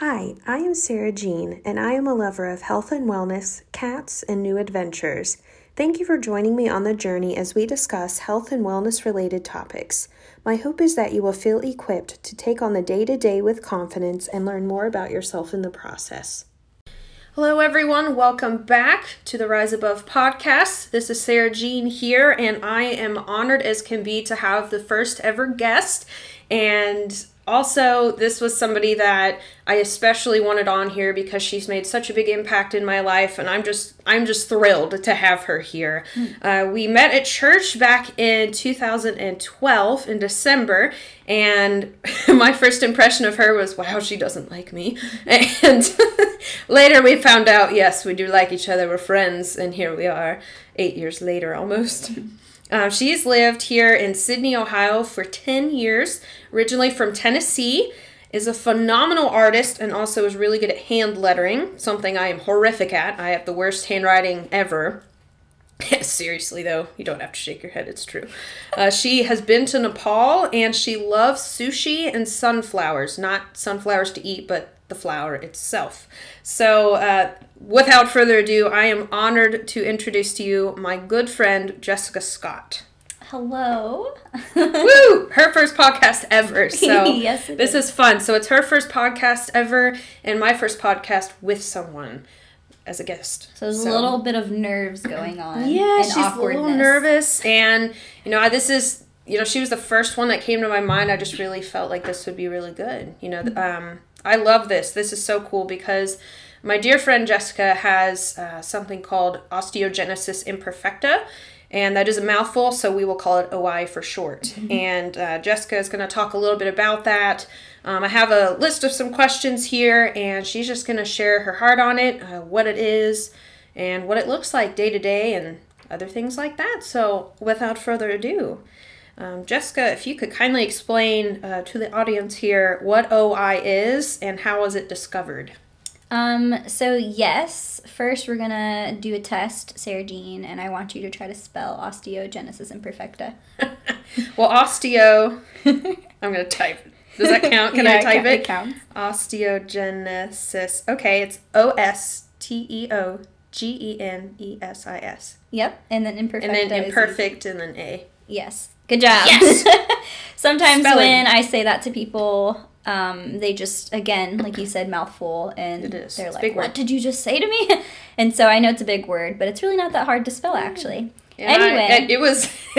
Hi, I am Sarah Jean, and I am a lover of health and wellness, cats, and new adventures. Thank you for joining me on the journey as we discuss health and wellness related topics. My hope is that you will feel equipped to take on the day to day with confidence and learn more about yourself in the process. Hello, everyone. Welcome back to the Rise Above podcast. This is Sarah Jean here, and I am honored as can be to have the first ever guest. And also, this was somebody that I especially wanted on here because she's made such a big impact in my life, and I'm just I'm just thrilled to have her here. Mm. Uh, we met at church back in 2012 in December, and my first impression of her was, "Wow, she doesn't like me." And later we found out, yes, we do like each other. We're friends, and here we are, eight years later almost. Uh, she's lived here in Sidney, Ohio for 10 years, originally from Tennessee, is a phenomenal artist and also is really good at hand lettering, something I am horrific at. I have the worst handwriting ever. Seriously, though, you don't have to shake your head, it's true. Uh, she has been to Nepal and she loves sushi and sunflowers. Not sunflowers to eat, but the flower itself. So, uh, without further ado, I am honored to introduce to you my good friend Jessica Scott. Hello. Woo! Her first podcast ever. So yes, this is. is fun. So it's her first podcast ever, and my first podcast with someone as a guest. So there's so. a little bit of nerves going on. Yeah, she's a little nervous, and you know, this is you know, she was the first one that came to my mind. I just really felt like this would be really good. You know, mm-hmm. um, I love this. This is so cool because my dear friend Jessica has uh, something called osteogenesis imperfecta, and that is a mouthful, so we will call it OI for short. Mm-hmm. And uh, Jessica is going to talk a little bit about that. Um, I have a list of some questions here, and she's just going to share her heart on it, uh, what it is, and what it looks like day to day, and other things like that. So, without further ado, um, Jessica, if you could kindly explain uh, to the audience here what OI is and how was it discovered? Um, so yes, first we're gonna do a test, Sarah Jean, and I want you to try to spell osteogenesis imperfecta. well, osteo, I'm gonna type. Does that count? Can yeah, I type it? It counts. Osteogenesis. Okay, it's O S T E O G E N E S I S. Yep, and then imperfecta. And then imperfect, and then A. Yes. Good job. Yes. Sometimes Spelling. when I say that to people, um, they just again, like you said, mouthful, and they're it's like, "What word. did you just say to me?" and so I know it's a big word, but it's really not that hard to spell, actually. Yeah, anyway, I, it was.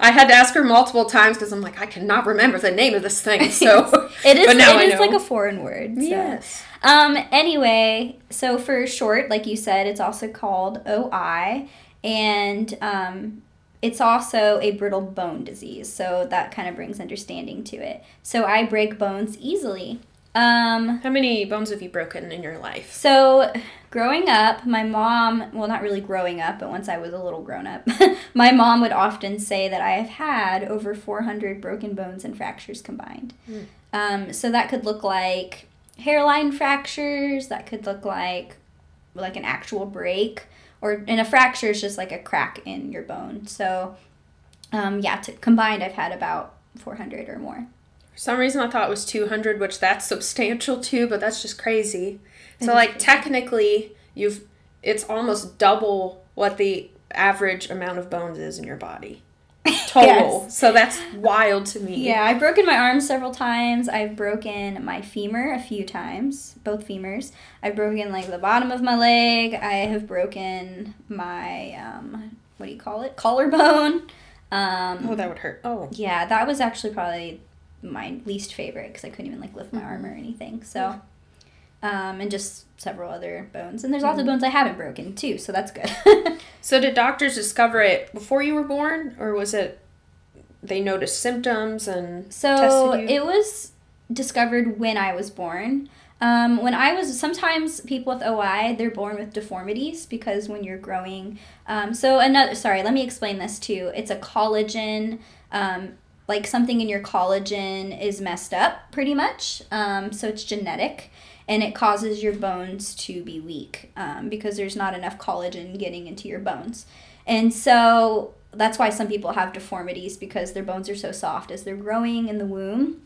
I had to ask her multiple times because I'm like, I cannot remember the name of this thing. So it is. it is like a foreign word. So. Yes. Um. Anyway, so for short, like you said, it's also called OI, and um, it's also a brittle bone disease, so that kind of brings understanding to it. So I break bones easily. Um, How many bones have you broken in your life? So, growing up, my mom, well, not really growing up, but once I was a little grown up, my mom would often say that I have had over 400 broken bones and fractures combined. Mm. Um, so, that could look like hairline fractures, that could look like like an actual break or and a fracture is just like a crack in your bone. So, um, yeah, to, combined, I've had about 400 or more. For some reason, I thought it was 200, which that's substantial too, but that's just crazy. so, like, crazy. technically, you've it's almost double what the average amount of bones is in your body total. yes. So that's wild to me. Yeah, I've broken my arm several times. I've broken my femur a few times, both femurs. I've broken like the bottom of my leg. I have broken my um, what do you call it? Collarbone. Um, oh, that would hurt. Oh. Yeah, that was actually probably my least favorite because I couldn't even like lift my mm-hmm. arm or anything. So um, and just several other bones. And there's lots mm-hmm. of bones I haven't broken too, so that's good. so did doctors discover it before you were born, or was it they noticed symptoms and so it was discovered when I was born. Um, when I was, sometimes people with OI, they're born with deformities because when you're growing, um, so another, sorry, let me explain this too. It's a collagen, um, like something in your collagen is messed up pretty much. Um, so it's genetic and it causes your bones to be weak um, because there's not enough collagen getting into your bones. And so that's why some people have deformities because their bones are so soft as they're growing in the womb.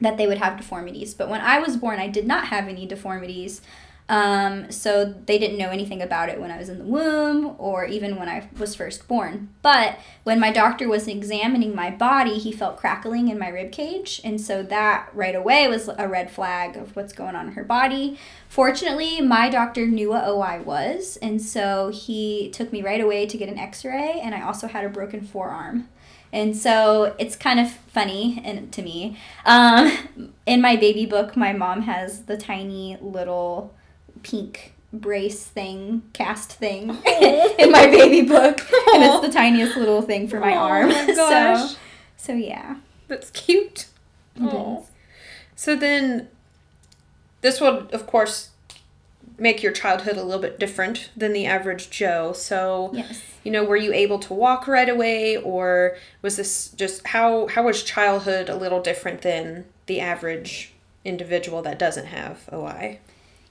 that they would have deformities. But when I was born, I did not have any deformities. Um, so they didn't know anything about it when I was in the womb or even when I was first born. But when my doctor was examining my body, he felt crackling in my rib cage, and so that right away was a red flag of what's going on in her body. Fortunately, my doctor knew what OI was, and so he took me right away to get an X-ray, and I also had a broken forearm. And so it's kind of funny and to me. Um, in my baby book, my mom has the tiny little pink brace thing, cast thing in my baby book, and it's the tiniest little thing for my Oh arm. my gosh. So, so yeah. That's cute. So then, this will, of course, make your childhood a little bit different than the average Joe. So, Yes. you know, were you able to walk right away, or was this just how how was childhood a little different than the average individual that doesn't have OI?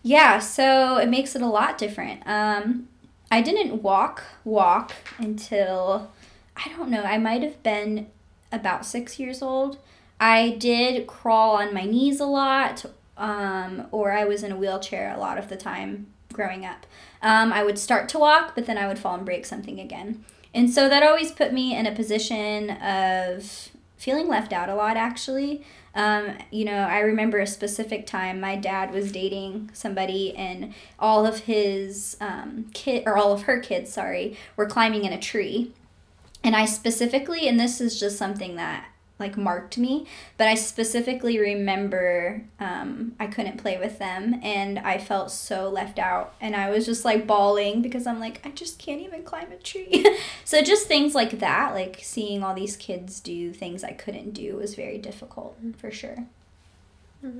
Yeah, so it makes it a lot different. Um, I didn't walk walk until I don't know. I might have been about six years old. I did crawl on my knees a lot, um, or I was in a wheelchair a lot of the time growing up. Um, I would start to walk, but then I would fall and break something again. And so that always put me in a position of feeling left out a lot, actually. Um, you know, I remember a specific time my dad was dating somebody, and all of his um, kid or all of her kids, sorry, were climbing in a tree. And I specifically, and this is just something that like marked me, but I specifically remember um, I couldn't play with them, and I felt so left out, and I was just like bawling because I'm like I just can't even climb a tree. so just things like that, like seeing all these kids do things I couldn't do, was very difficult for sure.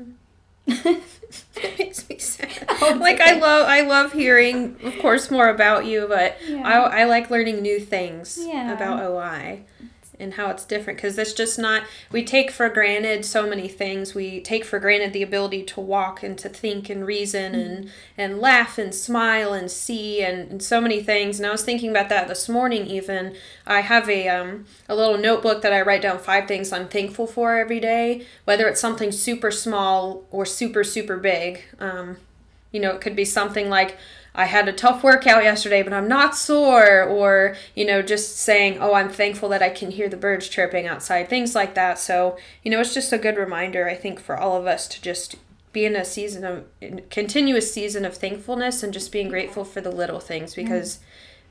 It makes me sad. Oh, like I love I love hearing, of course, more about you, but Yeah. I I like learning new things Yeah. about OI and how it's different because it's just not we take for granted so many things. We take for granted the ability to walk and to think and reason and and laugh and smile and see and, and so many things. And i was thinking about that this morning even. I have a um a little notebook that i write down five things i'm thankful for every day whether it's something super small or super super big. Um you know, it could be something like, I had a tough workout yesterday, but I'm not sore. Or, you know, just saying, oh, I'm thankful that I can hear the birds chirping outside, things like that. So, you know, it's just a good reminder, I think, for all of us to just be in a season of, in continuous season of thankfulness and just being grateful for the little things. Because,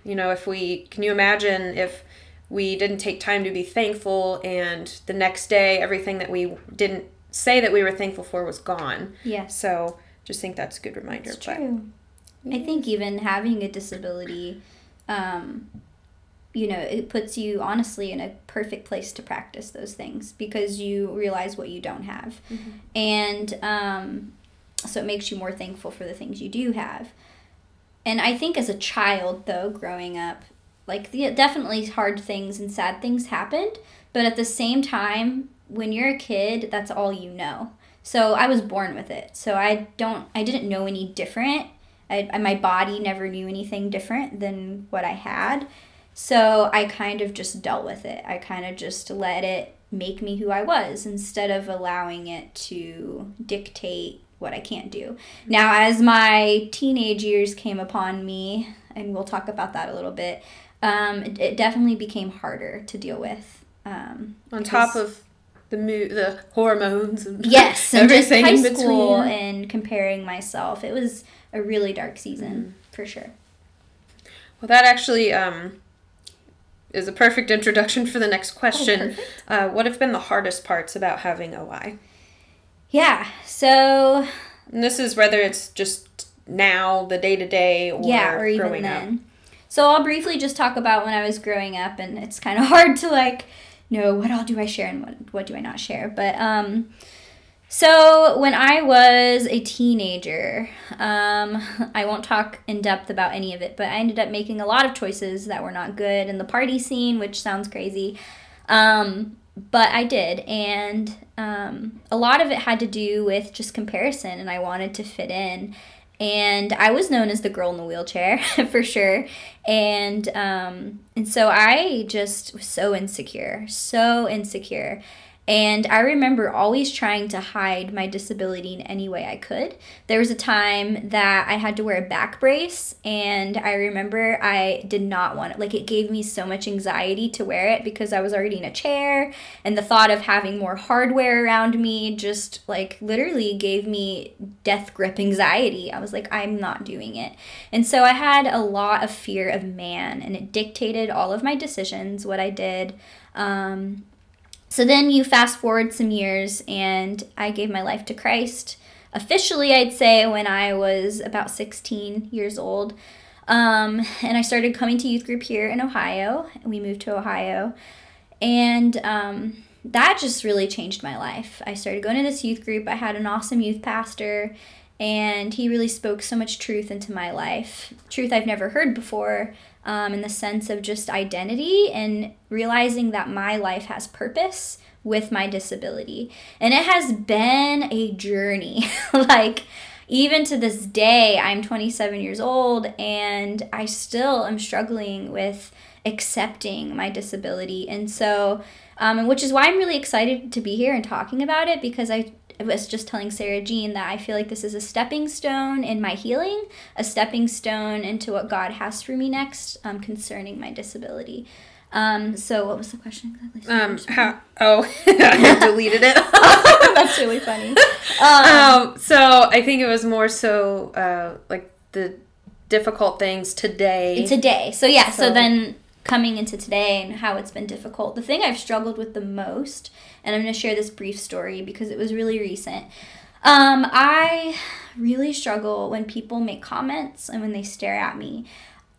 you know, if we, can you imagine if we didn't take time to be thankful and the next day everything that we didn't say that we were thankful for was gone? Yes. So just think that's a good reminder. It's but- I think even having a disability, um, you know, it puts you honestly in a perfect place to practice those things because you realize what you don't have. And um, so it makes you more thankful for the things you do have. And I think as a child, though, growing up, like the definitely hard things and sad things happened, but at the same time, when you're a kid, that's all you know. So I was born with it. So I don't, I didn't know any different. I, my body never knew anything different than what I had. So I kind of just dealt with it. I kind of just let it make me who I was instead of allowing it to dictate what I can't do. Now, as my teenage years came upon me, and we'll talk about that a little bit, um, it, it definitely became harder to deal with. Um, on top of the mo- the hormones and yes, and just high in school between. and comparing myself, it was a really dark season Mm-hmm. for sure. Well, that actually um, is a perfect introduction for the next question. Oh, uh, what have been the hardest parts about having OI? Yeah, so And this is whether it's just now, the day to day, or yeah, or even growing then. up. So I'll briefly just talk about when I was growing up, and it's kind of hard to like know what all do I share and what what do I not share. But um, so when I was a teenager, um, I won't talk in depth about any of it, but I ended up making a lot of choices that were not good in the party scene, which sounds crazy. Um, but I did, and um, a lot of it had to do with just comparison, and I wanted to fit in. And I was known as the girl in the wheelchair for sure, and um, and so I just was so insecure, so insecure, And I remember always trying to hide my disability in any way I could. There was a time that I had to wear a back brace, and I remember I did not want it. Like, it gave me so much anxiety to wear it because I was already in a chair, and the thought of having more hardware around me just, like, literally gave me death grip anxiety. I was like, I'm not doing it. And so I had a lot of fear of man, and it dictated all of my decisions, what I did. Um, so then you fast forward some years, and I gave my life to Christ officially, I'd say, when I was about 16 years old. Um, and I started coming to youth group here in Ohio. We moved to Ohio. And um, that just really changed my life. I started going to this youth group. I had an awesome youth pastor, and he really spoke so much truth into my life. Truth I've never heard before, um, in the sense of just identity and realizing that my life has purpose with my disability. And it has been a journey. like, even to this day, I'm 27 years old and I still am struggling with accepting my disability. And so, um, which is why I'm really excited to be here and talking about it because I I was just telling Sarah Jean that I feel like this is a stepping stone in my healing, a stepping stone into what God has for me next um, concerning my disability. Um, so what was the question exactly? Um, how, oh, I deleted it. That's really funny. Um, um, so I think it was more so uh, like the difficult things today. Today. So yeah, so, so then coming into today and how it's been difficult. The thing I've struggled with the most, and I'm going to share this brief story because it was really recent. Um, I really struggle when people make comments and when they stare at me.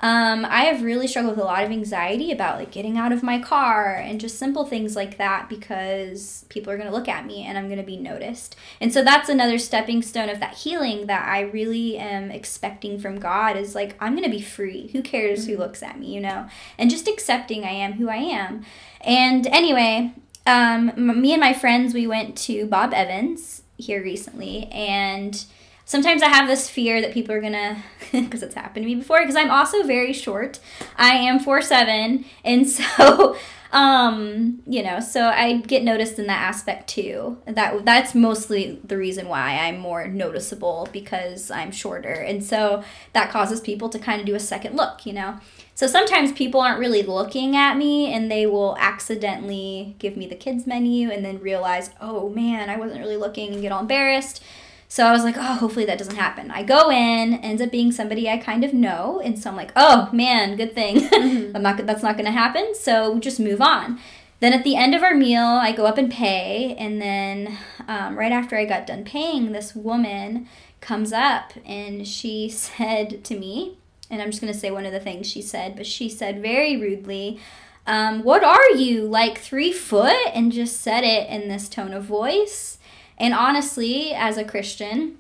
Um, I have really struggled with a lot of anxiety about like getting out of my car and just simple things like that because people are going to look at me and I'm going to be noticed. And so that's another stepping stone of that healing that I really am expecting from God is like, I'm going to be free. Who cares mm-hmm. who looks at me, you know? And just accepting I am who I am. And anyway, um, me and my friends, we went to Bob Evans here recently and sometimes I have this fear that people are gonna, because it's happened to me before. Because I'm also very short. I am four seven, and so, um, you know, so I get noticed in that aspect too. That that's mostly the reason why I'm more noticeable because I'm shorter, and so that causes people to kind of do a second look, you know. So sometimes people aren't really looking at me and they will accidentally give me the kids menu and then realize, oh man, I wasn't really looking and get all embarrassed. So I was like, oh, hopefully that doesn't happen. I go in, ends up being somebody I kind of know, and so I'm like, oh man, good thing. Mm-hmm. I'm not that's not gonna happen. So just move on. Then at the end of our meal, I go up and pay, and then um, right after I got done paying, this woman comes up and she said to me, and I'm just gonna say one of the things she said, but she said very rudely, um, "What are you like three foot?" and just said it in this tone of voice. And honestly, as a Christian,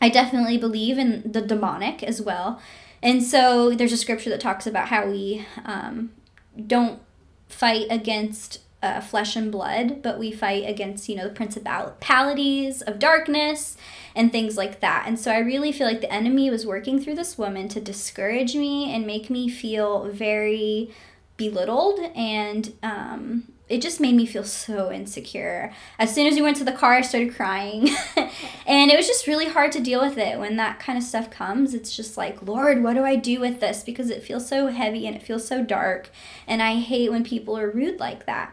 I definitely believe in the demonic as well. And so there's a scripture that talks about how we um, don't fight against uh, flesh and blood, but we fight against, you know, the principalities of darkness and things like that. And so I really feel like the enemy was working through this woman to discourage me and make me feel very belittled and um, it just made me feel so insecure. As soon as we went to the car, I started crying. and it was just really hard to deal with it when that kind of stuff comes. It's just like, Lord, what do I do with this? Because it feels so heavy and it feels so dark. And I hate when people are rude like that.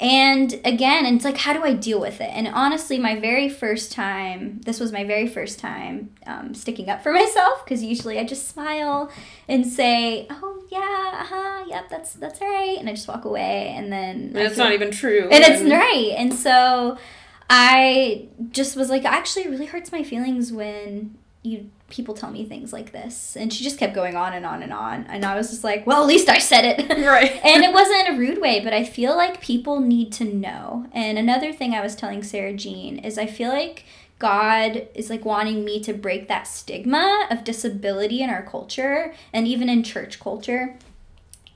And again, it's like, how do I deal with it? And honestly, my very first time, this was my very first time um, sticking up for myself because usually I just smile and say, "Oh yeah, uh huh, yep, that's that's right," and I just walk away, and then and it's not even true, and, it's right. And so I just was like, actually, it really hurts my feelings when you people tell me things like this. And she just kept going on and on and on and i was just like well at least i said it. Right. And it wasn't in a rude way but i feel like people need to know. And another thing i was telling sarah jean is i feel like god is like wanting me to break that stigma of disability in our culture and even in church culture.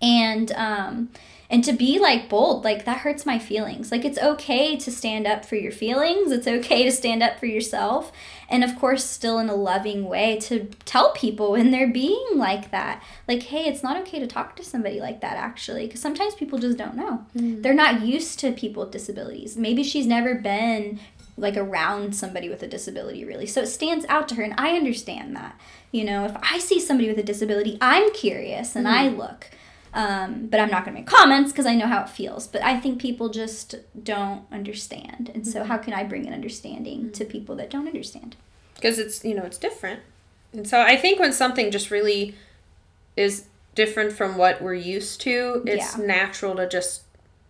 And um and to be like bold like that hurts my feelings. Like it's okay to stand up for your feelings. It's okay to stand up for yourself. And of course still in a loving way to tell people when they're being like that. Like hey it's not okay to talk to somebody like that actually because sometimes people just don't know. Mm-hmm. they're not used to people with disabilities. Maybe she's never been like around somebody with a disability really so it stands out to her and i understand that you know if i see somebody with a disability i'm curious and mm-hmm. i look um, but I'm not going to make comments because I know how it feels. But I think people just don't understand. And so, how can I bring an understanding to people that don't understand? Because it's, you know, it's different. And so, I think when something just really is different from what we're used to, it's yeah. natural to just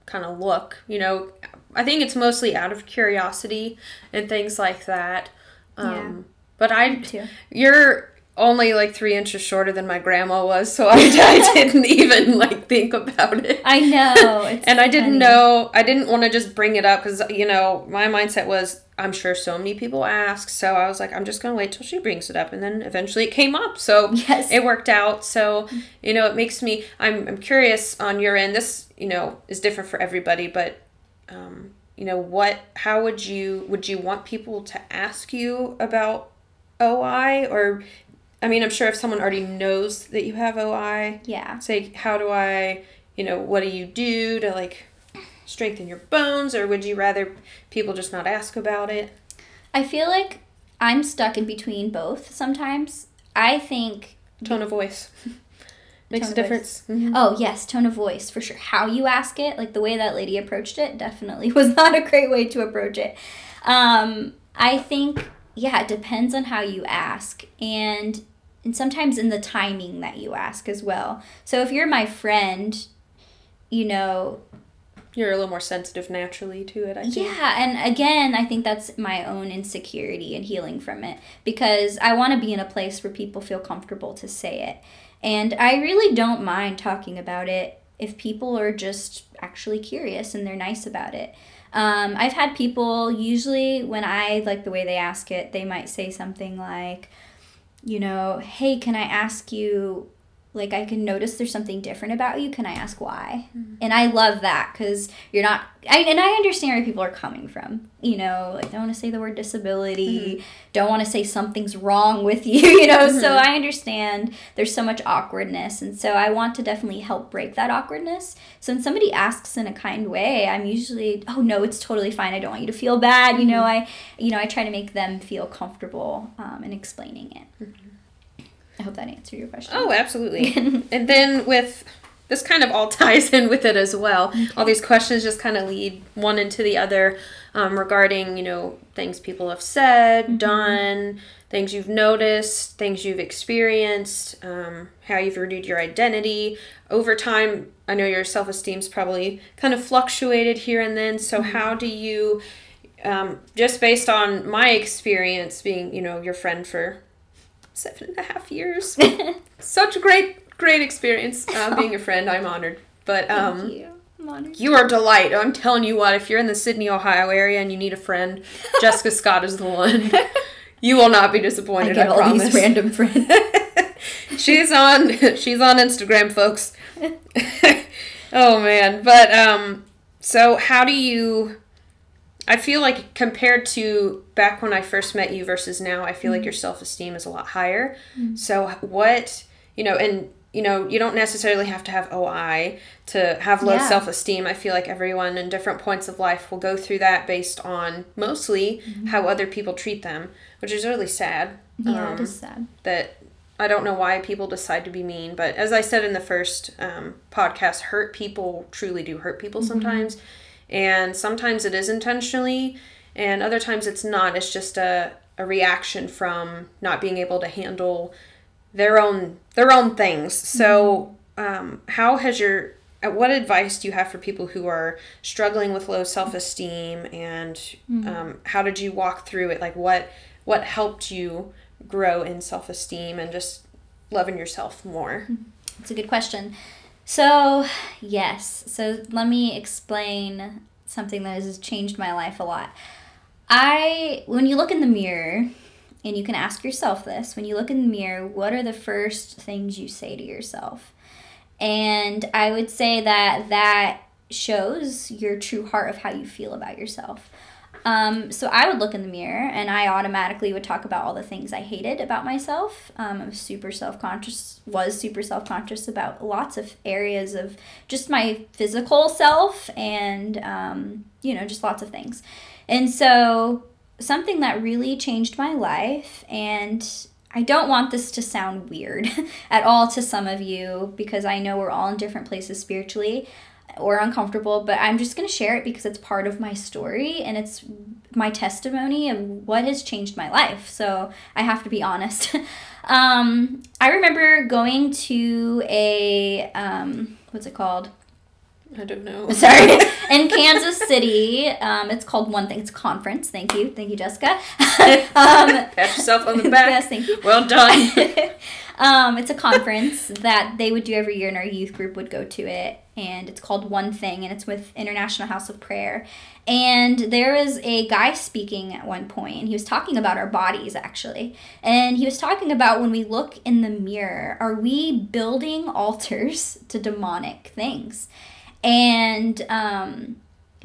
kind of look. You know, I think it's mostly out of curiosity and things like that. Um, yeah. But I, you're only like three inches shorter than my grandma was, so I, I didn't even like think about it. I know, and I didn't know. I didn't want to just bring it up because you know my mindset was I'm sure so many people ask, so I was like I'm just gonna wait till she brings it up, and then eventually it came up, so yes. it worked out. So you know it makes me I'm I'm curious on your end. This you know is different for everybody, but um, you know what? How would you would you want people to ask you about OI or I mean, I'm sure if someone already knows that you have OI, yeah. Say, how do I, you know, what do you do to like strengthen your bones, or would you rather people just not ask about it? I feel like I'm stuck in between both sometimes. I think tone of voice makes a difference. Mm-hmm. Oh yes, tone of voice for sure. How you ask it, like the way that lady approached it, definitely was not a great way to approach it. Um, I think yeah, it depends on how you ask, and and sometimes in the timing that you ask as well. So if you're my friend, you know, you're a little more sensitive naturally to it, I think. Yeah, and again, I think that's my own insecurity and healing from it because I want to be in a place where people feel comfortable to say it. And I really don't mind talking about it if people are just actually curious and they're nice about it. Um, I've had people usually when I like the way they ask it, they might say something like, you know, hey, can I ask you like I can notice there's something different about you. Can I ask why? Mm-hmm. And I love that because you're not. I and I understand where people are coming from. You know, like don't want to say the word disability. Mm-hmm. Don't want to say something's wrong with you. You know, mm-hmm. so I understand there's so much awkwardness, and so I want to definitely help break that awkwardness. So when somebody asks in a kind way, I'm usually, oh no, it's totally fine. I don't want you to feel bad. You know, mm-hmm. I, you know, I try to make them feel comfortable um, in explaining it. I hope that answered your question. Oh, absolutely. and then with this kind of all ties in with it as well. Okay. All these questions just kind of lead one into the other um, regarding, you know, things people have said, mm-hmm. done, things you've noticed, things you've experienced, um, how you've renewed your identity. Over time, I know your self esteem's probably kind of fluctuated here and then. So, mm-hmm. how do you, um, just based on my experience being, you know, your friend for seven and a half years. Such a great, great experience uh, being a friend. I'm honored. But um, Thank you. You are a delight. I'm telling you what, if you're in the Sidney, Ohio area and you need a friend, Jessica Scott is the one. You will not be disappointed. I, get I all promise. these random friends. she's on. She's on Instagram, folks. oh man, but um, so how do you? I feel like compared to back when I first met you versus now, I feel mm-hmm. like your self esteem is a lot higher. Mm-hmm. So what you know, and you know, you don't necessarily have to have OI to have low yeah. self esteem. I feel like everyone in different points of life will go through that based on mostly mm-hmm. how other people treat them, which is really sad. Yeah, um, it is sad. That I don't know why people decide to be mean, but as I said in the first um, podcast, hurt people truly do hurt people mm-hmm. sometimes and sometimes it is intentionally, and other times it's not. It's just a, a reaction from not being able to handle their own their own things. So, mm-hmm. um, how has your uh, what advice do you have for people who are struggling with low self esteem, and mm-hmm. um, how did you walk through it? Like what what helped you grow in self esteem and just loving yourself more? It's a good question. So, yes. So, let me explain something that has changed my life a lot. I, when you look in the mirror, and you can ask yourself this when you look in the mirror, what are the first things you say to yourself? And I would say that that shows your true heart of how you feel about yourself. Um, so I would look in the mirror and I automatically would talk about all the things I hated about myself. Um, I'm super self conscious, was super self conscious about lots of areas of just my physical self and, um, you know, just lots of things. And so something that really changed my life and I don't want this to sound weird at all to some of you because I know we're all in different places spiritually or uncomfortable, but I'm just going to share it because it's part of my story and it's my testimony of what has changed my life. So I have to be honest. um, I remember going to a, um, what's it called? I don't know. Sorry. In Kansas City, um, it's called One Thing. It's a conference. Thank you. Thank you, Jessica. um, Pat yourself on the back. Yes, thank you. Well done. um, it's a conference that they would do every year, and our youth group would go to it. And it's called One Thing, and it's with International House of Prayer. And there was a guy speaking at one point, and he was talking about our bodies actually. And he was talking about when we look in the mirror, are we building altars to demonic things? And um,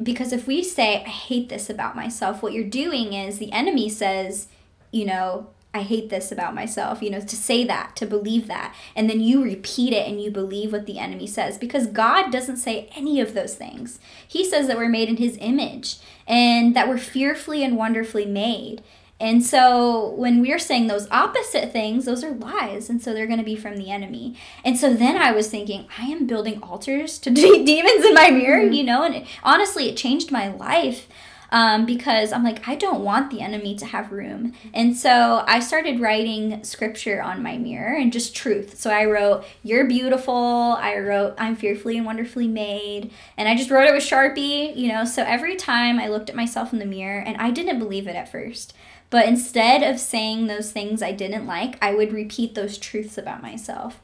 because if we say, I hate this about myself, what you're doing is the enemy says, you know, I hate this about myself, you know, to say that, to believe that. And then you repeat it and you believe what the enemy says because God doesn't say any of those things. He says that we're made in his image and that we're fearfully and wonderfully made. And so when we're saying those opposite things, those are lies. And so they're going to be from the enemy. And so then I was thinking, I am building altars to de- demons in my mirror, mm-hmm. you know? And it, honestly, it changed my life. Um, because I'm like, I don't want the enemy to have room. And so I started writing scripture on my mirror and just truth. So I wrote, You're beautiful. I wrote, I'm fearfully and wonderfully made. And I just wrote it with Sharpie, you know. So every time I looked at myself in the mirror, and I didn't believe it at first. But instead of saying those things I didn't like, I would repeat those truths about myself.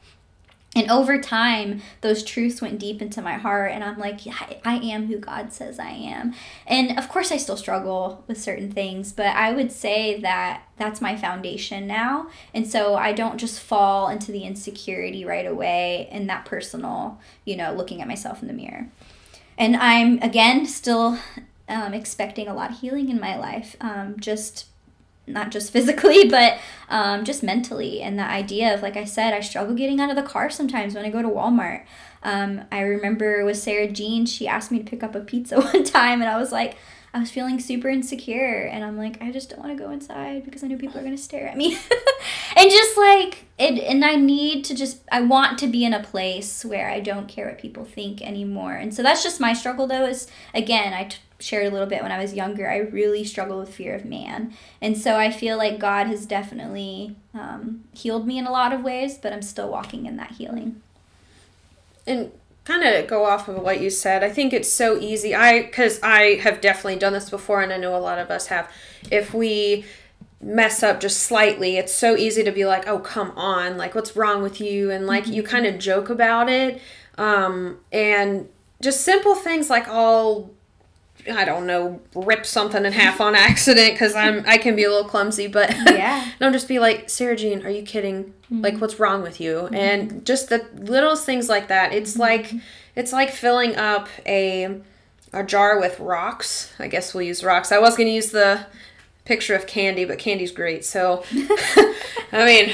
And over time, those truths went deep into my heart, and I'm like, yeah, I am who God says I am. And of course, I still struggle with certain things, but I would say that that's my foundation now. And so I don't just fall into the insecurity right away in that personal, you know, looking at myself in the mirror. And I'm, again, still um, expecting a lot of healing in my life. Um, just not just physically, but um, just mentally. And the idea of, like I said, I struggle getting out of the car sometimes when I go to Walmart. Um, I remember with Sarah Jean, she asked me to pick up a pizza one time, and I was like, I was feeling super insecure, and I'm like, I just don't want to go inside because I know people are gonna stare at me, and just like it. And I need to just, I want to be in a place where I don't care what people think anymore. And so that's just my struggle, though. Is again, I t- shared a little bit when I was younger, I really struggled with fear of man. And so I feel like God has definitely um, healed me in a lot of ways, but I'm still walking in that healing. And kind of go off of what you said, I think it's so easy. I, because I have definitely done this before, and I know a lot of us have. If we mess up just slightly, it's so easy to be like, oh, come on, like, what's wrong with you? And like, mm-hmm. you kind of joke about it. Um, and just simple things like, I'll I don't know, rip something in half on accident because I'm I can be a little clumsy, but yeah, don't just be like Sarah Jean, are you kidding? Mm-hmm. Like, what's wrong with you? Mm-hmm. And just the littlest things like that. It's mm-hmm. like it's like filling up a a jar with rocks. I guess we'll use rocks. I was gonna use the picture of candy, but candy's great. So, I mean,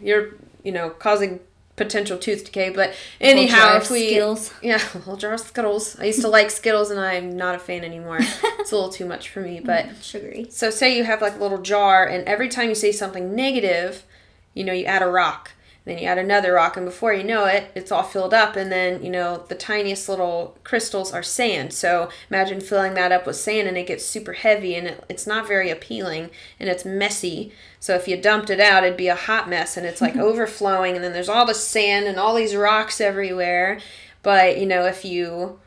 you're you know causing potential tooth decay. But anyhow, if we Skittles. yeah, jar of Skittles. I used to like Skittles, and I'm not a fan anymore. it's a little too much for me. But mm, sugary. So say you have like a little jar, and every time you say something negative, you know, you add a rock. Then you add another rock, and before you know it, it's all filled up. And then, you know, the tiniest little crystals are sand. So imagine filling that up with sand, and it gets super heavy, and it, it's not very appealing, and it's messy. So if you dumped it out, it'd be a hot mess, and it's like overflowing, and then there's all the sand and all these rocks everywhere. But, you know, if you,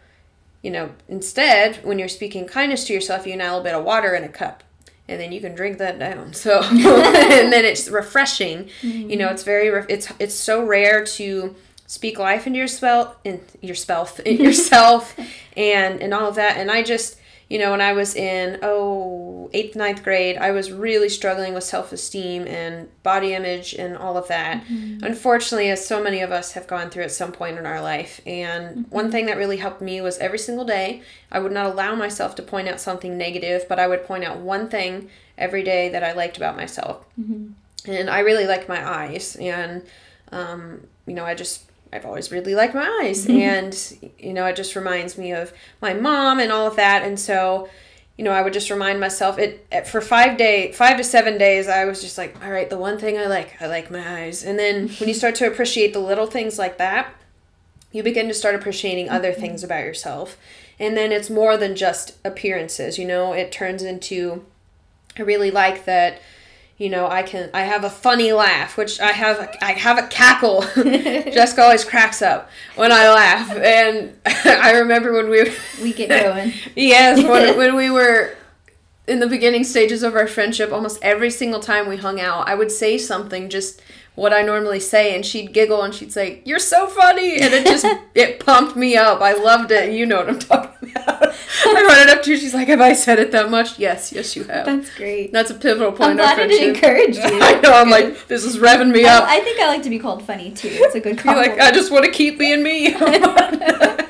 you know, instead, when you're speaking kindness to yourself, you add a little bit of water in a cup and then you can drink that down. So and then it's refreshing. Mm-hmm. You know, it's very it's it's so rare to speak life into your spell in yourself in yourself and and all of that. And I just you know, when I was in, oh, eighth, ninth grade, I was really struggling with self esteem and body image and all of that. Mm-hmm. Unfortunately, as so many of us have gone through at some point in our life. And mm-hmm. one thing that really helped me was every single day, I would not allow myself to point out something negative, but I would point out one thing every day that I liked about myself. Mm-hmm. And I really like my eyes. And, um, you know, I just I've always really liked my eyes. Mm-hmm. and, you know, it just reminds me of my mom and all of that. And so, you know, I would just remind myself it, it for five day, five to seven days. I was just like, all right, the one thing I like, I like my eyes. And then when you start to appreciate the little things like that, you begin to start appreciating other mm-hmm. things about yourself. And then it's more than just appearances, you know, it turns into, I really like that you know i can i have a funny laugh which i have a, i have a cackle. Jessica always cracks up when i laugh. And i remember when we we get going. Yes when, when we were in the beginning stages of our friendship almost every single time we hung out i would say something just what I normally say, and she'd giggle and she'd say, "You're so funny," and it just it pumped me up. I loved it. You know what I'm talking about. I run it up to her. She's like, "Have I said it that much?" Yes, yes, you have. That's great. That's a pivotal point. I'm glad it encouraged you. I know. I'm Good. like, this is revving me up. I, I, think I like to be called funny too. It's a good compliment. like, I just want to keep being me. but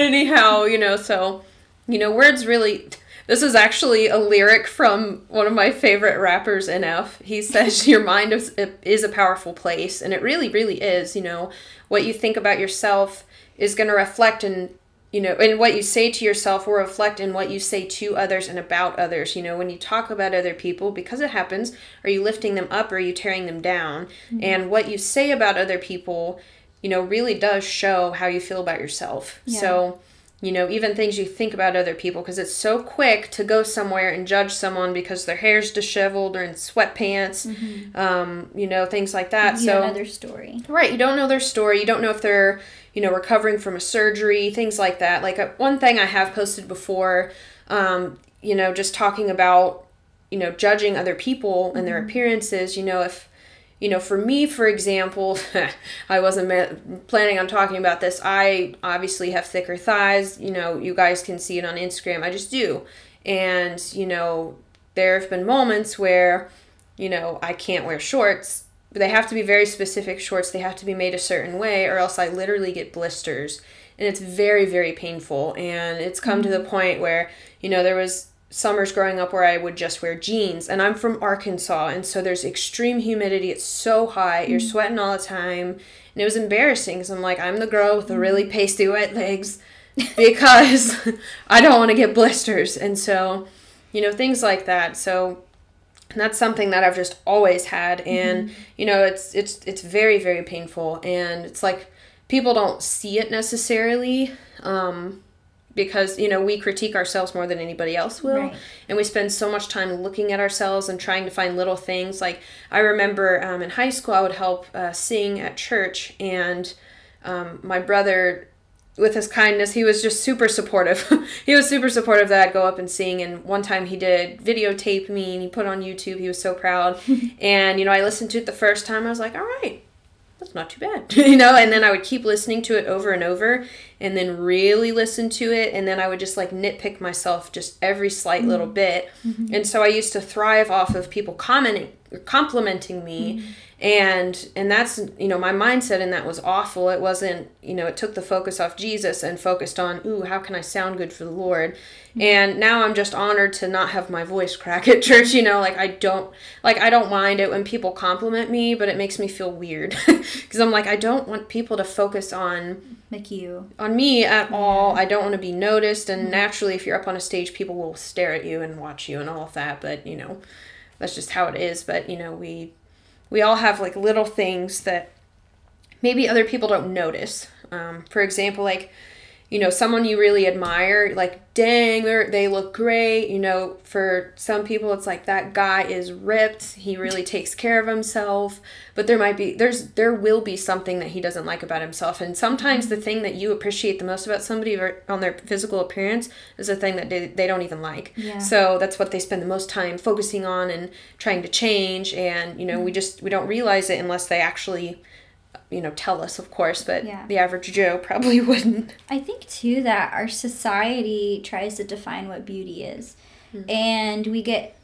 anyhow, you know, so you know, words really this is actually a lyric from one of my favorite rappers, NF. He says, Your mind is, is a powerful place. And it really, really is. You know, what you think about yourself is going to reflect in you know, and what you say to yourself will reflect in what you say to others and about others. You know, when you talk about other people, because it happens, are you lifting them up or are you tearing them down? Mm-hmm. And what you say about other people, you know, really does show how you feel about yourself. Yeah. So, you know, even things you think about other people, because it's so quick to go somewhere and judge someone because their hair's disheveled or in sweatpants, mm-hmm. um, you know, things like that. You so don't know their story, right? You don't know their story. You don't know if they're, you know, recovering from a surgery, things like that. Like uh, one thing I have posted before, um, you know, just talking about, you know, judging other people and their mm-hmm. appearances. You know, if you know, for me, for example, I wasn't planning on talking about this. I obviously have thicker thighs. You know, you guys can see it on Instagram. I just do. And, you know, there have been moments where, you know, I can't wear shorts. They have to be very specific shorts. They have to be made a certain way, or else I literally get blisters. And it's very, very painful. And it's come to the mm-hmm. point where, you know, there was summers growing up where I would just wear jeans. And I'm from Arkansas, and so there's extreme humidity. It's so hot. You're sweating all the time. And it was embarrassing because I'm like, I'm the girl with the really mm-hmm. pasty wet legs because I don't want to get blisters. And so, you know, things like that. So that's something that I've just always had. And, mm-hmm. you know, it's it's it's very, very painful. And it's like people don't see it necessarily. Um, because you know we critique ourselves more than anybody else will. Right. and we spend so much time looking at ourselves and trying to find little things. Like i remember um, in high school i would help uh, sing at church and um, my brother with his kindness he was just super supportive. He was super supportive that i'd go up and sing. And one time he did videotape me and he put on youtube. He was so proud. And you know i listened to it the first time. I was like all right that's not too bad you know and then i would keep listening to it over and over and then really listen to it and then i would just like nitpick myself just every slight mm-hmm. little bit mm-hmm. and so i used to thrive off of people commenting complimenting me. Mm-hmm. And and that's you know my mindset and that was awful. It wasn't you know it took the focus off jesus and focused on ooh how can i sound good for the lord? Mm-hmm. and now i'm just honored to not have my voice crack at church you know like i don't like i don't mind it when people compliment me but it makes me feel weird because i'm like i don't want people to focus on like you. on me at all. I don't want to be noticed. And mm-hmm. naturally if you're up on a stage people will stare at you and watch you and all of that. But you know that's just how it is but you know we we all have like little things that maybe other people don't notice. Um, for example, like you know someone you really admire like dang they they look great you know for some people it's like that guy is ripped he really takes care of himself but there might be there's there will be something that he doesn't like about himself and sometimes the thing that you appreciate the most about somebody on their physical appearance is the thing that they, they don't even like yeah. so that's what they spend the most time focusing on and trying to change and you know mm-hmm. we just we don't realize it unless they actually you know, tell us, of course, but Yeah. the average Joe probably wouldn't. I think too that our society tries to define what beauty is. And we get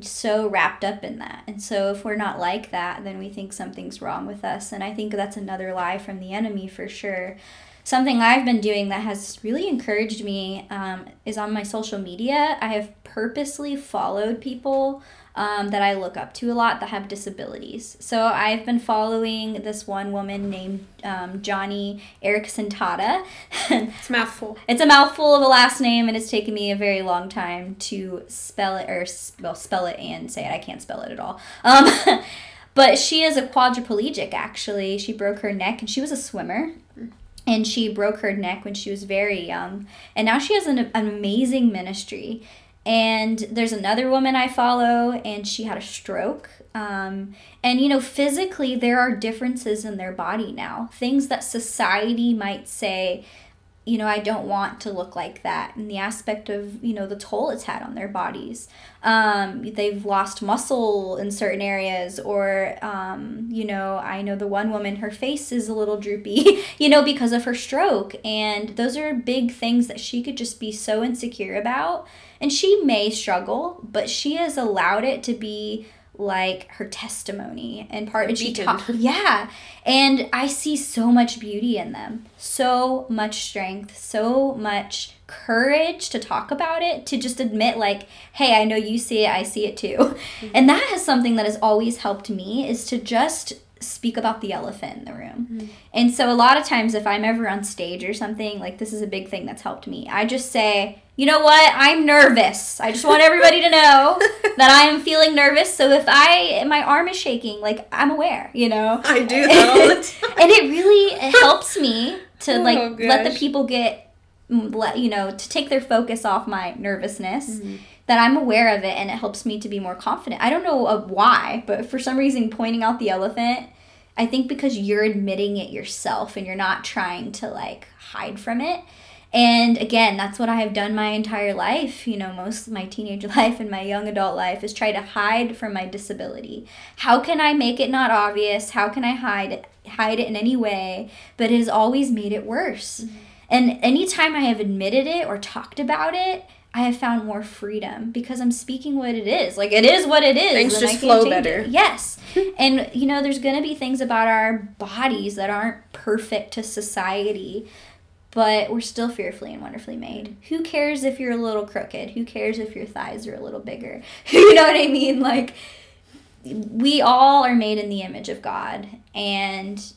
so wrapped up in that. And so if we're not like that, then we think something's wrong with us. And I think that's another lie from the enemy for sure. Something I've been doing that has really encouraged me um, is on my social media. I have purposely followed people um, that I look up to a lot that have disabilities. So I've been following this one woman named um, Joni Eareckson Tada. It's a mouthful. It's a mouthful of a last name, and it's taken me a very long time to spell it or well spell it and say it. I can't spell it at all. Um, but she is a quadriplegic. Actually, she broke her neck, and she was a swimmer. And she broke her neck when she was very young, and now she has an, an amazing ministry. And there's another woman I follow, and she had a stroke. Um, and you know, physically, there are differences in their body now. Things that society might say, you know, I don't want to look like that. And the aspect of, you know, the toll it's had on their bodies. Um, they've lost muscle in certain areas, or, um, you know, I know the one woman, her face is a little droopy, you know, because of her stroke. And those are big things that she could just be so insecure about. And she may struggle, but she has allowed it to be like her testimony and part and she talked yeah. And i see so much beauty in them. So much strength so much courage to talk about it to just admit like hey i know you see it i see it too. And that is something that has always helped me is to just speak about the elephant in the room. And so a lot of times if i'm ever on stage or something like this is a big thing that's helped me. I just say you know what? I'm nervous. I just want everybody to know that i am feeling nervous. So if i my arm is shaking like i'm aware you know? I do that all the time. and it really helps me to Oh, like let the people get let you know to take their focus off my nervousness. Mm-hmm. That i'm aware of it and it helps me to be more confident. I don't know uh, why but for some reason pointing out the elephant i think because you're admitting it yourself and you're not trying to like hide from it. And again that's what i have done my entire life. You know most of my teenage life and my young adult life is try to hide from my disability. How can i make it not obvious? How can i hide hide it in any way? But it has always made it worse. And anytime i have admitted it or talked about it I have found more freedom because I'm speaking what it is. Like it is what it is. Things just flow better. it. Yes. and you know, there's gonna be things about our bodies that aren't perfect to society, but we're still fearfully and wonderfully made. Who cares if you're a little crooked? Who cares if your thighs are a little bigger? you know what I mean? Like we all are made in the image of God and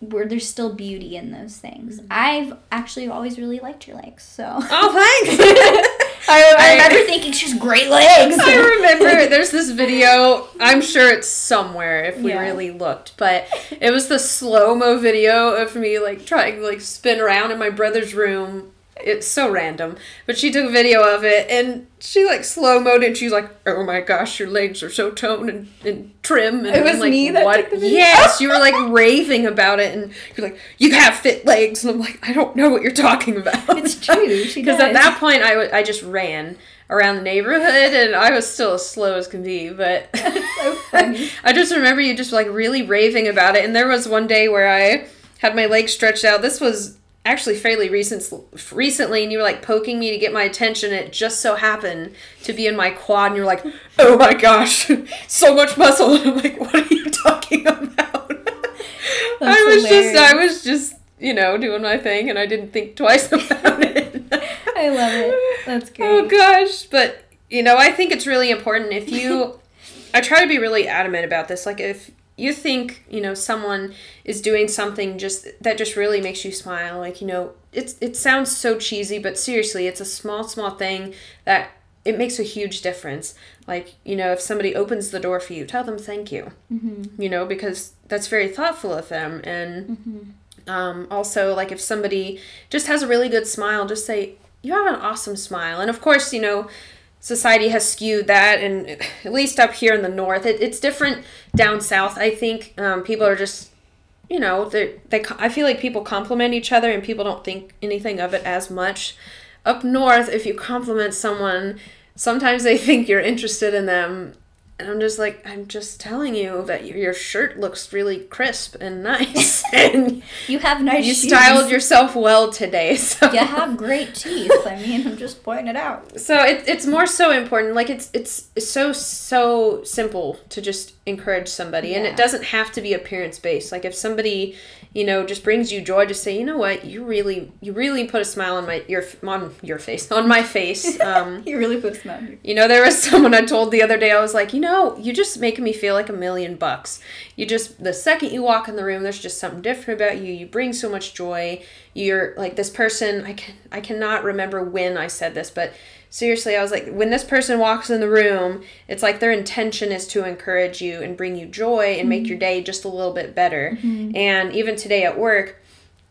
where there's still beauty in those things. Mm-hmm. I've actually always really liked your legs, so Oh, thanks. I, I remember thinking she has great legs. I remember there's this video. I'm sure it's somewhere if we Yeah. really looked, but it was the slow mo video of me like trying to like spin around in my brother's room. It's so random, but she took a video of it and she like slow moed and she's like, "Oh my gosh, your legs are so toned and, and trim." And It was I'm like, me that what? took the video? Yes, you were like raving about it, and you're like, "You have fit legs," and I'm like, "I don't know what you're talking about." It's true, she Because at that point, I I just ran around the neighborhood and I was still as slow as can be, but so. I just remember you just like really raving about it. And there was one day where I had my legs stretched out. This was actually fairly recent, recently, and you were like poking me to get my attention. It just so happened to be in my quad, and you're like, "Oh my gosh, so much muscle!" And I'm like, "What are you talking about?" I was just, I was just, you know, doing my thing, and I didn't think twice about it. I love it. That's oh great. Oh gosh, but you know, I think it's really important if you I try to be really adamant about this. Like if you think, you know, someone is doing something just that just really makes you smile, like, you know, it's it sounds so cheesy, but seriously, it's a small small thing that it makes a huge difference. Like, you know, if somebody opens the door for you, tell them thank you. Mm-hmm. You know, because that's very thoughtful of them and um, also, like if somebody just has a really good smile, just say, You have an awesome smile. And of course, you know, society has skewed that, and at least up here in the north, it, it's different down south. I think um, people are just, you know, they they. I feel like people compliment each other, and people don't think anything of it as much. Up north, if you compliment someone, sometimes they think you're interested in them And I'm just like, I'm just telling you that your, your shirt looks really crisp and nice, and You have nice you shoes. styled yourself well today. So You have great teeth. I mean, I'm just pointing it out. so it, it's more so important like it's it's it's so so simple to just encourage somebody and it doesn't have to be appearance based like if somebody you know just brings you joy just say you know what you really you really put a smile on my your on your face on my face um You really put a smile on your you know, there was someone I told the other day, I was like, you know, you just make me feel like a million bucks. You just, the second you walk in the room, there's just something different about you. You bring so much joy. You're like this person, I can, I cannot remember when I said this, but seriously, I was like, when this person walks in the room, it's like their intention is to encourage you and bring you joy and make your mm-hmm. day just a little bit better. Mm-hmm. And even today at work,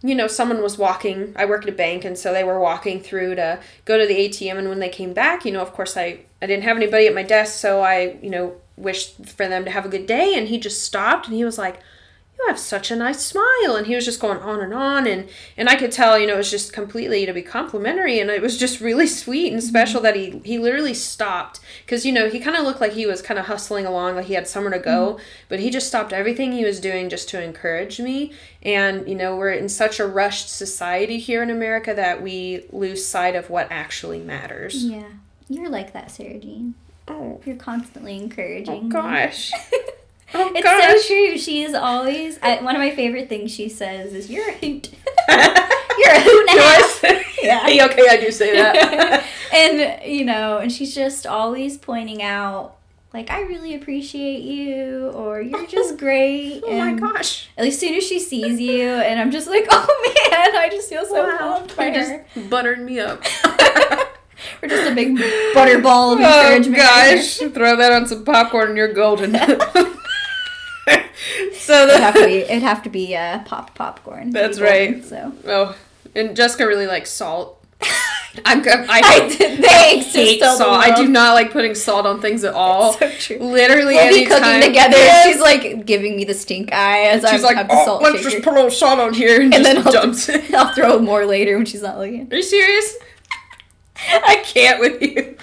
you know, someone was walking. I work at a bank, and so they were walking through to go to the ATM. And when they came back, you know, of course, I I didn't have anybody at my desk, so I you know wished for them to have a good day. And he just stopped, and he was like, "You have such a nice smile," and he was just going on and on, and and I could tell, you know, it was just completely to be complimentary, and it was just really sweet and special that he he literally stopped because you know he kind of looked like he was kind of hustling along, like he had somewhere to go, mm-hmm. but he just stopped everything he was doing just to encourage me. And, you know, we're in such a rushed society here in America that we lose sight of what actually matters. Yeah. You're like that, Sarah Jean. Oh, You're constantly encouraging. Oh, me. gosh. Oh, it's gosh. so true. She is always. I, one of my favorite things she says is, "You're a hoot. You're a hoot and half." Yeah. Yeah. okay, I do say that. and you know, and she's just always pointing out, like, "I really appreciate you," or "You're oh, just great." oh my gosh. At least soon as she sees you, and I'm just like, "Oh man, I just feel so loved by her." just buttered me up. We're just a big butterball of encouragement. oh encouragement. gosh. Throw that on some popcorn and you're golden. so It'd have to be. It'd have to be uh, pop popcorn. That's golden, right. So oh, and Jessica really likes salt. I'm good. I, I did- I hate Still the salt. I do not like putting salt on things at all. so true. Literally, We'll be cooking together. Yes. She's like giving me the stink eye as She's I'm like, have the oh, salt let's shaker. just put a little salt on here, and, and just then I'll, dumps it. I'll throw more later when she's not looking. Are you serious? I can't with you.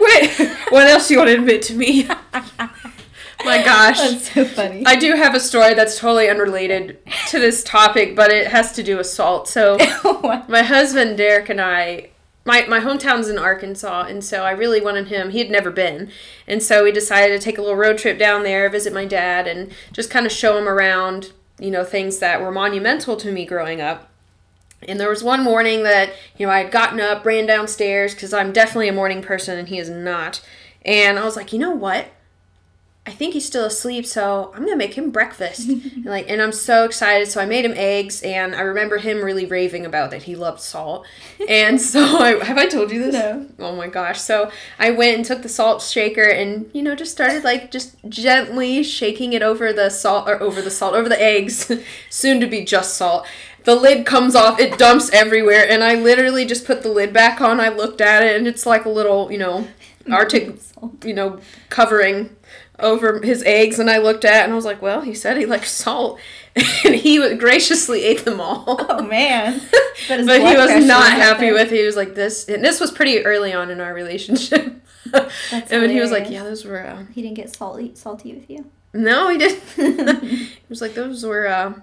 Wait, what else do you want to admit to me? My gosh. That's so funny. I do have a story that's totally unrelated to this topic, but it has to do with salt. So, my husband Derek and I, my my hometown's in Arkansas, and so I really wanted him. He had never been, and so we decided to take a little road trip down there, visit my dad, and just kind of show him around. You know, things that were monumental to me growing up. And there was one morning that, you know, I had gotten up, ran downstairs because I'm definitely a morning person and he is not. And I was like, you know what? I think he's still asleep, so I'm gonna make him breakfast. and like, and I'm so excited. So I made him eggs, and I remember him really raving about that he loved salt. And so I have I told you this? No. Oh my gosh! So I went and took the salt shaker, and you know, just started like just gently shaking it over the salt or over the salt over the eggs, soon to be just salt. The lid comes off, it dumps everywhere, and I literally just put the lid back on. I looked at it, and it's like a little, you know, Arctic, you know, covering over his eggs. And I looked at it, and I was like, well, he said he likes salt, and he graciously ate them all. Oh man. But, But he was not happy with it. He was like this, and this was pretty early on in our relationship. That's and he was like, "Yeah, those were uh, He didn't get salty salty with you. no, he didn't." he was like, "Those were uh,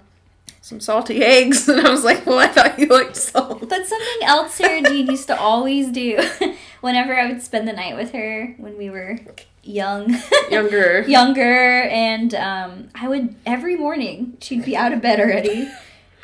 some salty eggs," and I was like, "Well, I thought you liked salt." But something else Sarah Jean used to always do whenever I would spend the night with her when we were young. Younger. Younger and um, I would every morning she'd be out of bed already.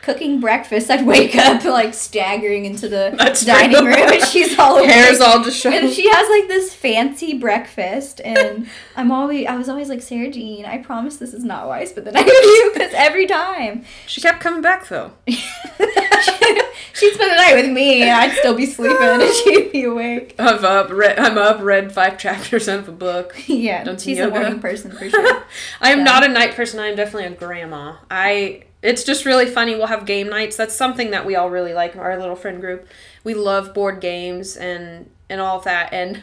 Cooking breakfast, I'd wake up like staggering into the That's dining true. room, and she's all awake. Hair's all just and she has like this fancy breakfast, and I'm always I was always like Sarah Jean, I promise this is not wise, but then I you, because every time She kept coming back though. she'd spend the night with me, and I'd still be sleeping, and she'd be awake. I'm up. Read, I'm up. Read five chapters of a book. Yeah, Done she's a morning person for sure. I am So- not a night person. I am definitely a grandma. I. It's just really funny. We'll have game nights. That's something that we all really like. Our little friend group. We love board games and and all of that. And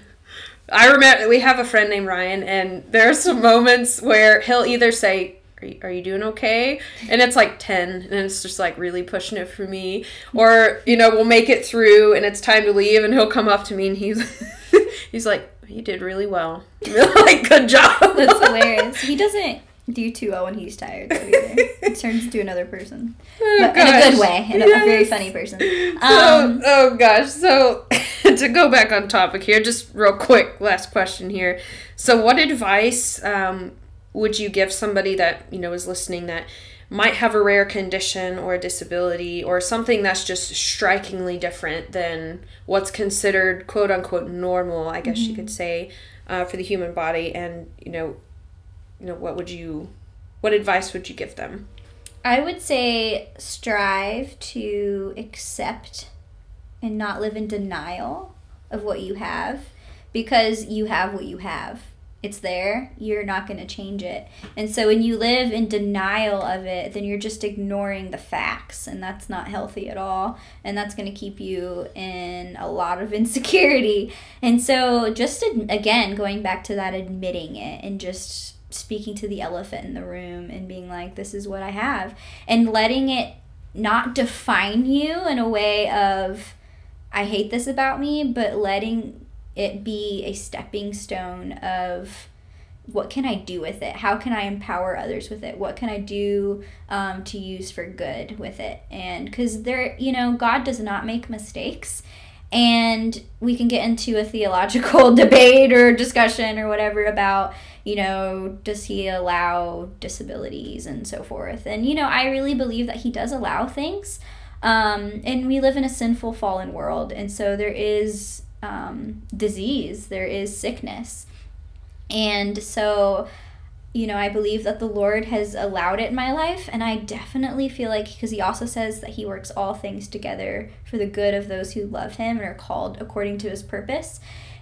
I remember we have a friend named Ryan, and there are some moments where he'll either say. Are you, are you doing okay? And it's like 10, and it's just like really pushing it for me. Or, you know, we'll make it through and it's time to leave, and he'll come up to me and he's He's like, you did really well. like, good job. That's hilarious. He doesn't do too well when he's tired. He turns into another person, Oh, but in a good way, in a, a very funny person. So, Um, oh gosh. So to go back on topic here, just real quick, last question here. So, what advice um, would you give somebody that you know is listening that might have a rare condition or a disability or something that's just strikingly different than what's considered quote unquote normal? I guess you could say uh, for the human body, and you know, you know, what would you, what advice would you give them? I would say strive to accept and not live in denial of what you have because you have what you have. It's there. You're not going to change it. And so when you live in denial of it, then you're just ignoring the facts, and that's not healthy at all. And that's going to keep you in a lot of insecurity. And so, just again, going back to that, admitting it and just speaking to the elephant in the room and being like, this is what I have, and letting it not define you in a way of, I hate this about me, but letting it be a stepping stone of what can I do with it? How can I empower others with it? What can I do um, to use for good with it? And because there, you know, God does not make mistakes. And we can get into a theological debate or discussion or whatever about, you know, does he allow disabilities and so forth? And, you know, I really believe that he does allow things. Um, and we live in a sinful, fallen world. And so there is um, disease, there is sickness. And so, you know, I believe that the Lord has allowed it in my life. And I definitely feel like, because He also says that He works all things together for the good of those who love Him and are called according to His purpose.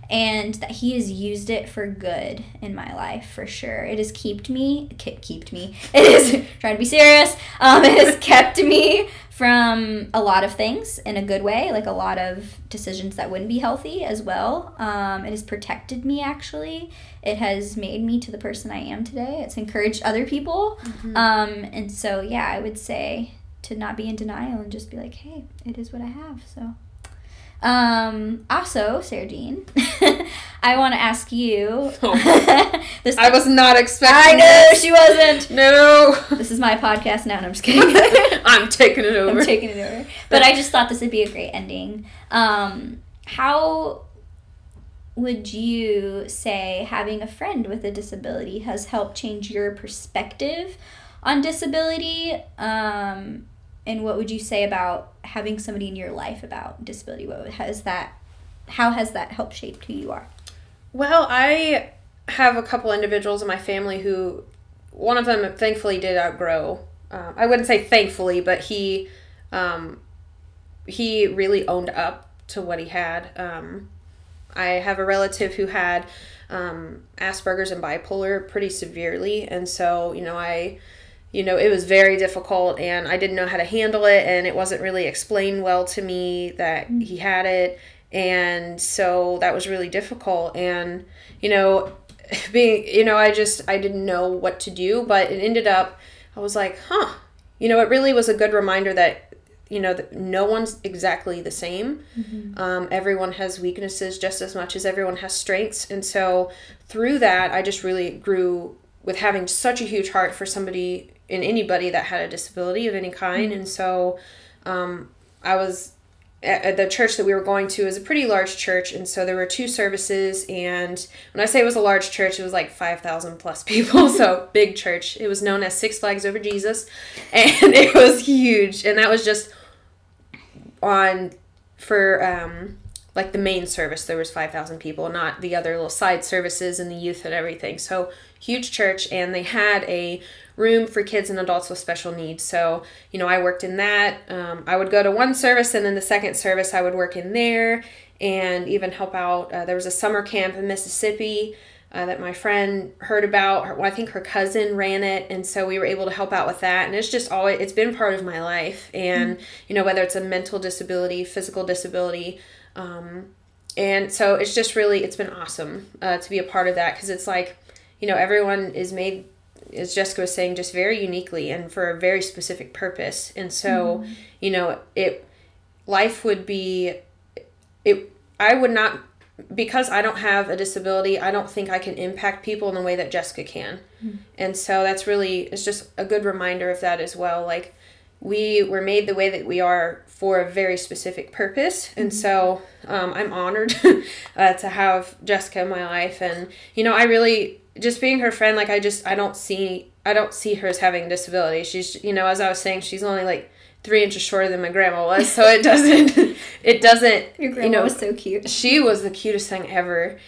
And that He has used it for good in my life for sure. It has kept me, ke- kept me. It is trying to be serious. Um, it has kept me from a lot of things in a good way, like a lot of decisions that wouldn't be healthy as well. Um, it has protected me actually. It has made me to the person I am today. It's encouraged other people. Um, and so, yeah, I would say to not be in denial and just be like, hey, it is what I have. So, um, also, Sarah Jean, I want to ask you. this I was not expecting. I know this. she wasn't. No. This is my podcast now, and I'm just kidding. I'm taking it over. I'm taking it over. But I just thought this would be a great ending. Um, how would you say having a friend with a disability has helped change your perspective on disability? Um, and what would you say about having somebody in your life about disability? What has that? How has that helped shape who you are? Well, I have a couple individuals in my family who, one of them thankfully did outgrow. Um, I wouldn't say thankfully, but he, um, he really owned up to what he had. Um, I have a relative who had um, Asperger's and bipolar pretty severely, and so you know I, you know it was very difficult, and I didn't know how to handle it, and it wasn't really explained well to me that he had it, and so that was really difficult, and you know, being you know I just I didn't know what to do, but it ended up I was like, huh, you know, it really was a good reminder that you know that no one's exactly the same. Um, everyone has weaknesses just as much as everyone has strengths. And so through that i just really grew with having such a huge heart for somebody and anybody that had a disability of any kind. And so um, i was at at the church that we were going to is a pretty large church. And so there were two services. And when i say it was a large church it was like 5000 plus people. So big church. It was known as six flags over jesus. And it was huge. And that was just on for um like the main service there was 5000 people not the other little side services and the youth and everything. So huge church and they had a room for kids and adults with special needs so you know i worked in that um, i would go to one service and then the second service i would work in there and even help out uh, there was a summer camp in mississippi uh, that my friend heard about. Her, well, I think her cousin ran it, and so we were able to help out with that. And it's just always it's been part of my life. And you know whether it's a mental disability, physical disability, um, and so it's just really it's been awesome uh, to be a part of that because it's like you know everyone is made as Jessica was saying just very uniquely and for a very specific purpose. And so you know it life would be it I would not because I don't have a disability, I don't think I can impact people in the way that Jessica can. Mm-hmm. And so that's really it's just a good reminder of that as well. Like we were made the way that we are for a very specific purpose. And mm-hmm. so um, I'm honored uh, to have Jessica in my life. And, you know, I really, just being her friend, like, I just, I don't see, I don't see her as having a disability. She's, you know, as I was saying, she's only like three inches shorter than my grandma was. So it doesn't, it doesn't, Your grandma you know, was so cute. She was the cutest thing ever.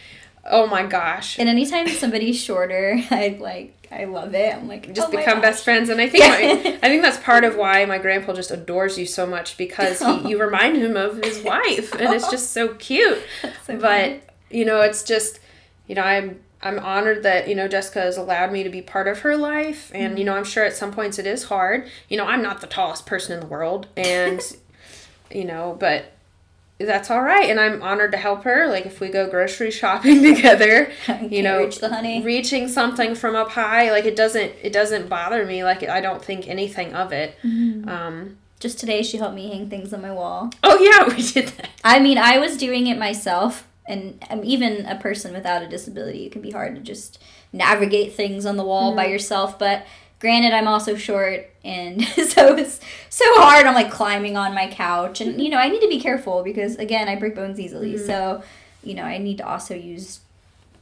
Oh my gosh. And anytime somebody's shorter, I like I love it. I'm like just oh become best friends, and I think my, I think that's part of why my grandpa just adores you so much because he, you remind him of his wife, and it's just so cute. So but funny. you know, it's just you know I'm I'm honored that you know Jessica has allowed me to be part of her life, and mm-hmm. you know I'm sure at some points it is hard. You know I'm not the tallest person in the world, and you know, but that's all right. And i'm honored to help her. Like if we go grocery shopping together you know reach the honey. reaching something from up high like it doesn't it doesn't bother me. Like i don't think anything of it. Mm-hmm. um just today she helped me hang things on my wall. Oh yeah we did that. I mean i was doing it myself and I'm even a person without a disability it can be hard to just navigate things on the wall mm-hmm. by yourself but Granted, I'm also short, and so it's so hard. I'm like climbing on my couch, and you know I need to be careful because again I break bones easily. Mm-hmm. So, you know I need to also use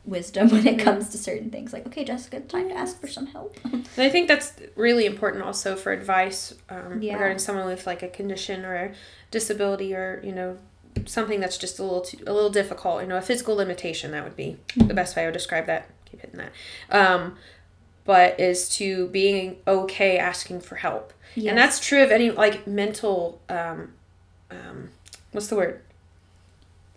wisdom when it mm-hmm. comes to certain things. Like, okay, Jessica, time to ask for some help. and I think that's really important also for advice um, yeah. regarding someone with like a condition or a disability or you know something that's just a little too, a little difficult. You know, a physical limitation that would be mm-hmm. the best way I would describe that. Keep hitting that. Um, but is to being okay asking for help. Yes. And that's true of any like mental um, um what's the word?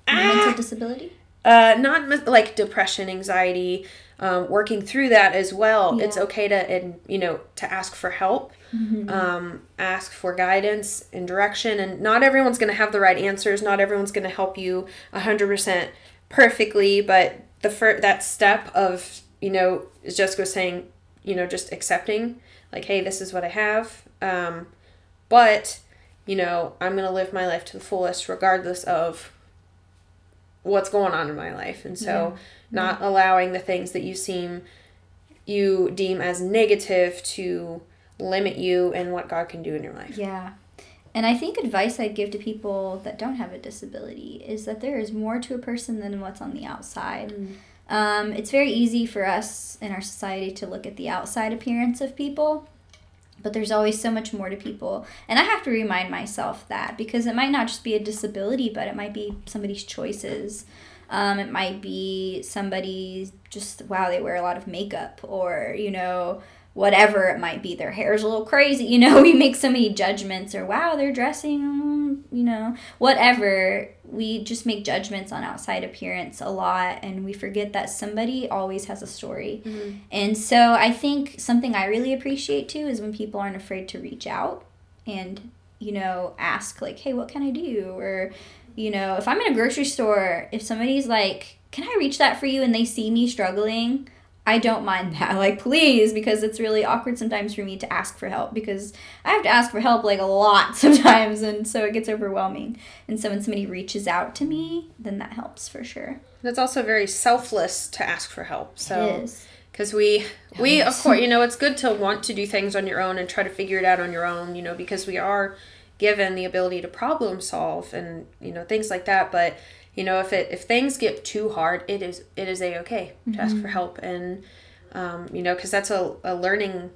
Mental ah! disability? Uh not like depression, anxiety, um, working through that as well. Yeah. It's okay to and you know to ask for help. Mm-hmm. Um, ask for guidance and direction and not everyone's going to have the right answers not everyone's going to help you 100% perfectly but the first that step of you know as jessica was saying you know, just accepting, like, hey, this is what I have. Um, but, you know, I'm going to live my life to the fullest regardless of what's going on in my life. And so, yeah. not yeah. allowing the things that you seem, you deem as negative to limit you and what God can do in your life. Yeah. And I think advice I'd give to people that don't have a disability is that there is more to a person than what's on the outside. Mm. Um, it's very easy for us in our society to look at the outside appearance of people, but there's always so much more to people. And I have to remind myself that because it might not just be a disability, but it might be somebody's choices. Um, it might be somebody just, wow, they wear a lot of makeup, or, you know, whatever it might be. Their hair's a little crazy. You know, we make so many judgments or wow, they're dressing, you know, whatever. We just make judgments on outside appearance a lot and we forget that somebody always has a story. Mm-hmm. And so I think something I really appreciate too is when people aren't afraid to reach out and, you know, ask like, "Hey, what can I do?" or you know, if I'm in a grocery store, if somebody's like, "Can I reach that for you?" and they see me struggling, I don't mind that. Like, please, because it's really awkward sometimes for me to ask for help because I have to ask for help like a lot sometimes, and so it gets overwhelming. And so when somebody reaches out to me, then that helps for sure. That's also very selfless to ask for help. So, because we we of course you know it's good to want to do things on your own and try to figure it out on your own. You know because we are given the ability to problem solve and you know things like that, but you know if it if things get too hard it is it is a okay to mm-hmm. ask for mm-hmm. help and um, you know because that's a, a learning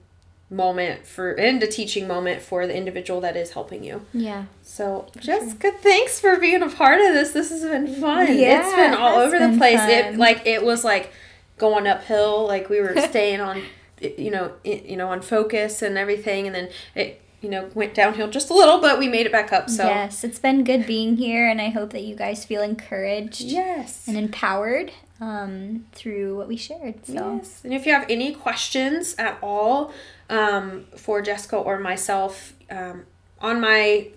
moment for and a teaching moment for the individual that is helping you yeah so jessica sure. thanks for being a part of this this has been fun yeah, it's been all over the place fun. it like it was like going uphill like we were staying on you know you know on focus and everything and then it you know, went downhill just a little, but we made it back up. So yes, it's been good being here, and I hope that you guys feel encouraged, yes, and empowered um, through what we shared. So yes, and if you have any questions at all um, for Jessica or myself, um, on my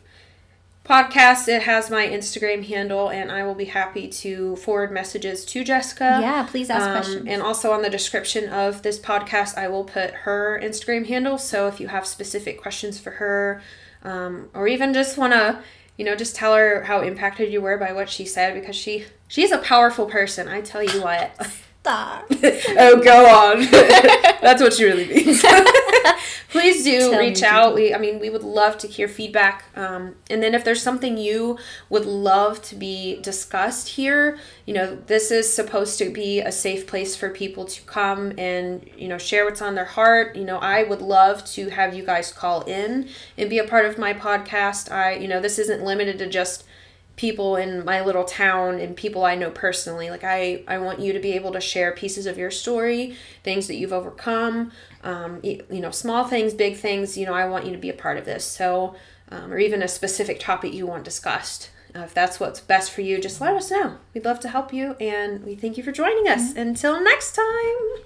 podcast it has my instagram handle and i will be happy to forward messages to jessica yeah please ask um, questions and also on the description of this podcast i will put her instagram handle so if you have specific questions for her um, or even just want to you know, just tell her how impacted you were by what she said because she she's a powerful person. I tell you what. Stop. oh, go on. That's what she really means. Please do Tell reach me. out. We, I mean, we would love to hear feedback. Um, and then if there's something you would love to be discussed here, you know, this is supposed to be a safe place for people to come and you know share what's on their heart. You know, I would love to have you guys call in and be a part of my podcast. I, you know, this isn't limited to just people in my little town and people I know personally. Like I, I want you to be able to share pieces of your story, things that you've overcome, um, y- you know, small things, big things. You know, I want you to be a part of this. So, um, or even a specific topic you want discussed. Uh, if that's what's best for you, just let us know. We'd love to help you, and we thank you for joining us. Until next time.